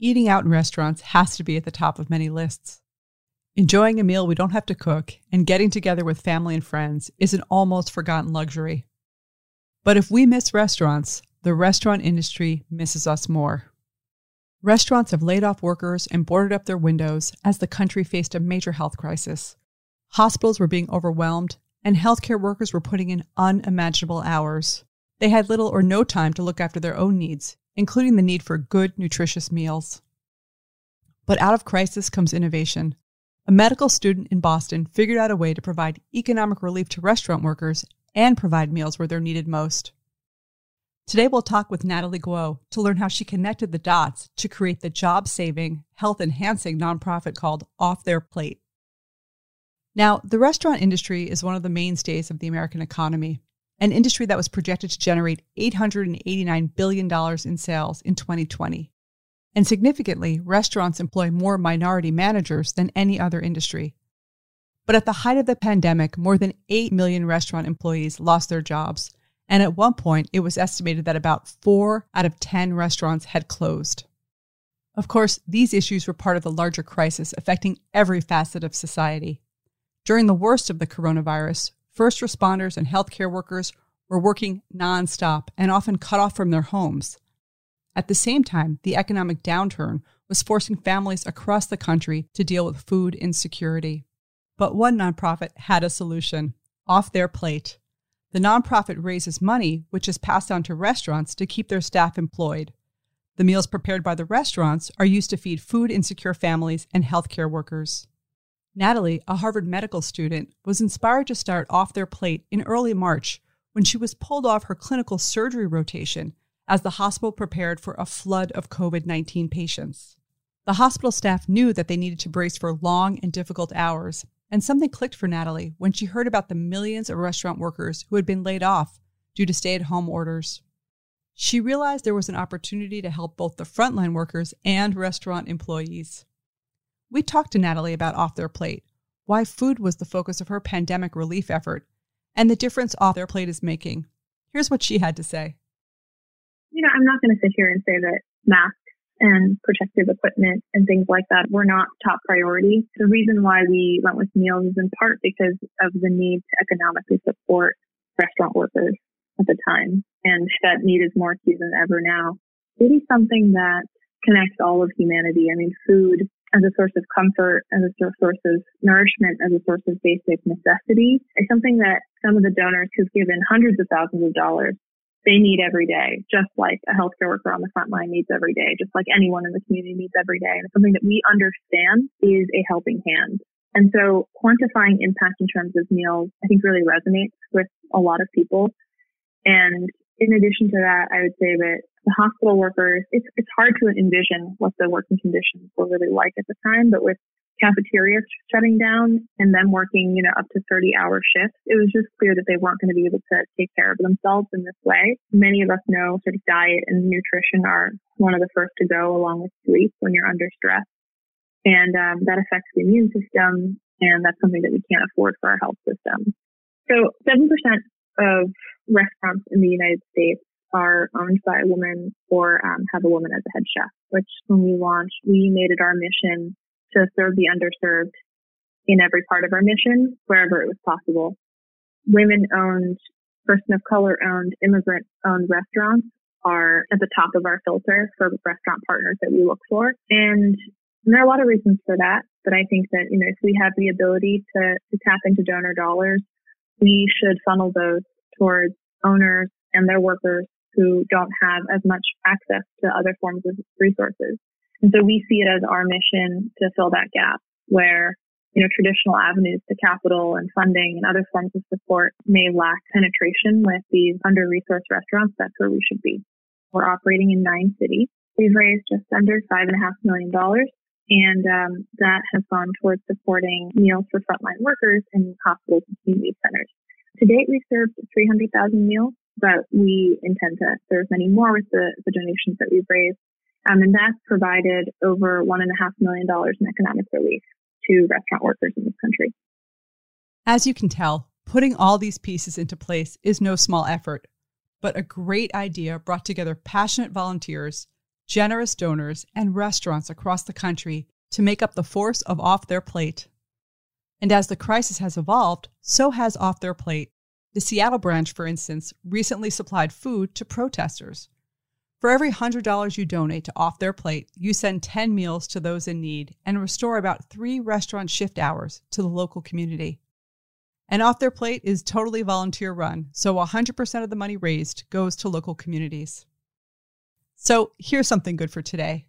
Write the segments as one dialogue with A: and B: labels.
A: eating out in restaurants has to be at the top of many lists. Enjoying a meal we don't have to cook and getting together with family and friends is an almost forgotten luxury. But if we miss restaurants, the restaurant industry misses us more. Restaurants have laid off workers and boarded up their windows as the country faced a major health crisis. Hospitals were being overwhelmed, and healthcare workers were putting in unimaginable hours. They had little or no time to look after their own needs, including the need for good, nutritious meals. But out of crisis comes innovation. A medical student in Boston figured out a way to provide economic relief to restaurant workers and provide meals where they're needed most. Today, we'll talk with Natalie Guo to learn how she connected the dots to create the job saving, health enhancing nonprofit called Off Their Plate. Now, the restaurant industry is one of the mainstays of the American economy an industry that was projected to generate $889 billion in sales in 2020. And significantly, restaurants employ more minority managers than any other industry. But at the height of the pandemic, more than 8 million restaurant employees lost their jobs. And at one point, it was estimated that about 4 out of 10 restaurants had closed. Of course, these issues were part of the larger crisis affecting every facet of society. During the worst of the coronavirus, first responders and healthcare workers were working nonstop and often cut off from their homes. At the same time, the economic downturn was forcing families across the country to deal with food insecurity. But one nonprofit had a solution off their plate. The nonprofit raises money, which is passed on to restaurants to keep their staff employed. The meals prepared by the restaurants are used to feed food insecure families and healthcare workers. Natalie, a Harvard medical student, was inspired to start off their plate in early March when she was pulled off her clinical surgery rotation as the hospital prepared for a flood of COVID 19 patients. The hospital staff knew that they needed to brace for long and difficult hours, and something clicked for Natalie when she heard about the millions of restaurant workers who had been laid off due to stay at home orders. She realized there was an opportunity to help both the frontline workers and restaurant employees. We talked to Natalie about Off Their Plate, why food was the focus of her pandemic relief effort, and the difference Off Their Plate is making. Here's what she had to say.
B: You know, I'm not going to sit here and say that masks and protective equipment and things like that were not top priority. The reason why we went with meals is in part because of the need to economically support restaurant workers at the time. And that need is more acute than ever now. It is something that connects all of humanity. I mean, food as a source of comfort, as a source of nourishment, as a source of basic necessity is something that some of the donors who've given hundreds of thousands of dollars, they need every day, just like a healthcare worker on the front line needs every day, just like anyone in the community needs every day. And it's something that we understand is a helping hand. And so quantifying impact in terms of meals, I think really resonates with a lot of people. And in addition to that, I would say that the hospital workers, it's, it's hard to envision what the working conditions were really like at the time, but with cafeterias shutting down and them working, you know, up to 30 hour shifts, it was just clear that they weren't going to be able to take care of themselves in this way. Many of us know sort of diet and nutrition are one of the first to go along with sleep when you're under stress. And um, that affects the immune system. And that's something that we can't afford for our health system. So 7% of restaurants in the United States are owned by a woman or um, have a woman as a head chef, which when we launched, we made it our mission to serve the underserved in every part of our mission, wherever it was possible. Women owned, person of color owned, immigrant owned restaurants are at the top of our filter for restaurant partners that we look for. And, there are a lot of reasons for that, but I think that, you know, if we have the ability to, to tap into donor dollars, we should funnel those towards owners and their workers who don't have as much access to other forms of resources. And so we see it as our mission to fill that gap where, you know, traditional avenues to capital and funding and other forms of support may lack penetration with these under-resourced restaurants. That's where we should be. We're operating in nine cities. We've raised just under five and a half million dollars And um, that has gone towards supporting meals for frontline workers in hospitals and community centers. To date, we've served 300,000 meals, but we intend to serve many more with the, the donations that we've raised. Um, and that's provided over $1.5 million in economic relief to restaurant workers in this country.
A: As you can tell, putting all these pieces into place is no small effort, but a great idea brought together passionate volunteers, generous donors, and restaurants across the country to make up the force of Off Their Plate. And as the crisis has evolved, so has Off Their Plate. The Seattle branch, for instance, recently supplied food to protesters. For every $100 you donate to Off Their Plate, you send 10 meals to those in need and restore about three restaurant shift hours to the local community. And Off Their Plate is totally volunteer run, so 100% of the money raised goes to local communities. So here's something good for today.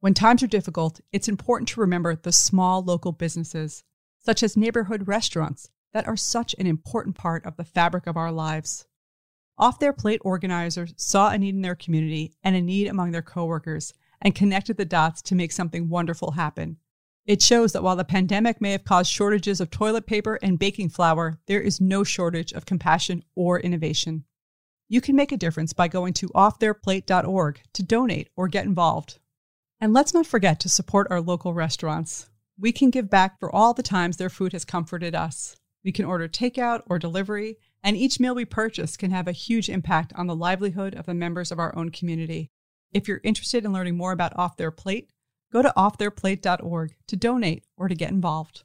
A: When times are difficult, it's important to remember the small local businesses, such as neighborhood restaurants, that are such an important part of the fabric of our lives. Off Their Plate organizers saw a need in their community and a need among their coworkers and connected the dots to make something wonderful happen. It shows that while the pandemic may have caused shortages of toilet paper and baking flour, there is no shortage of compassion or innovation. You can make a difference by going to offtheirplate.org to donate or get involved. And let's not forget to support our local restaurants. We can give back for all the times their food has comforted us. We can order takeout or delivery, and each meal we purchase can have a huge impact on the livelihood of the members of our own community. If you're interested in learning more about Off Their Plate, go to offtheirplate.org to donate or to get involved.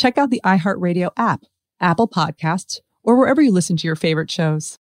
A: check out the iHeartRadio app, Apple Podcasts, or wherever you listen to your favorite shows.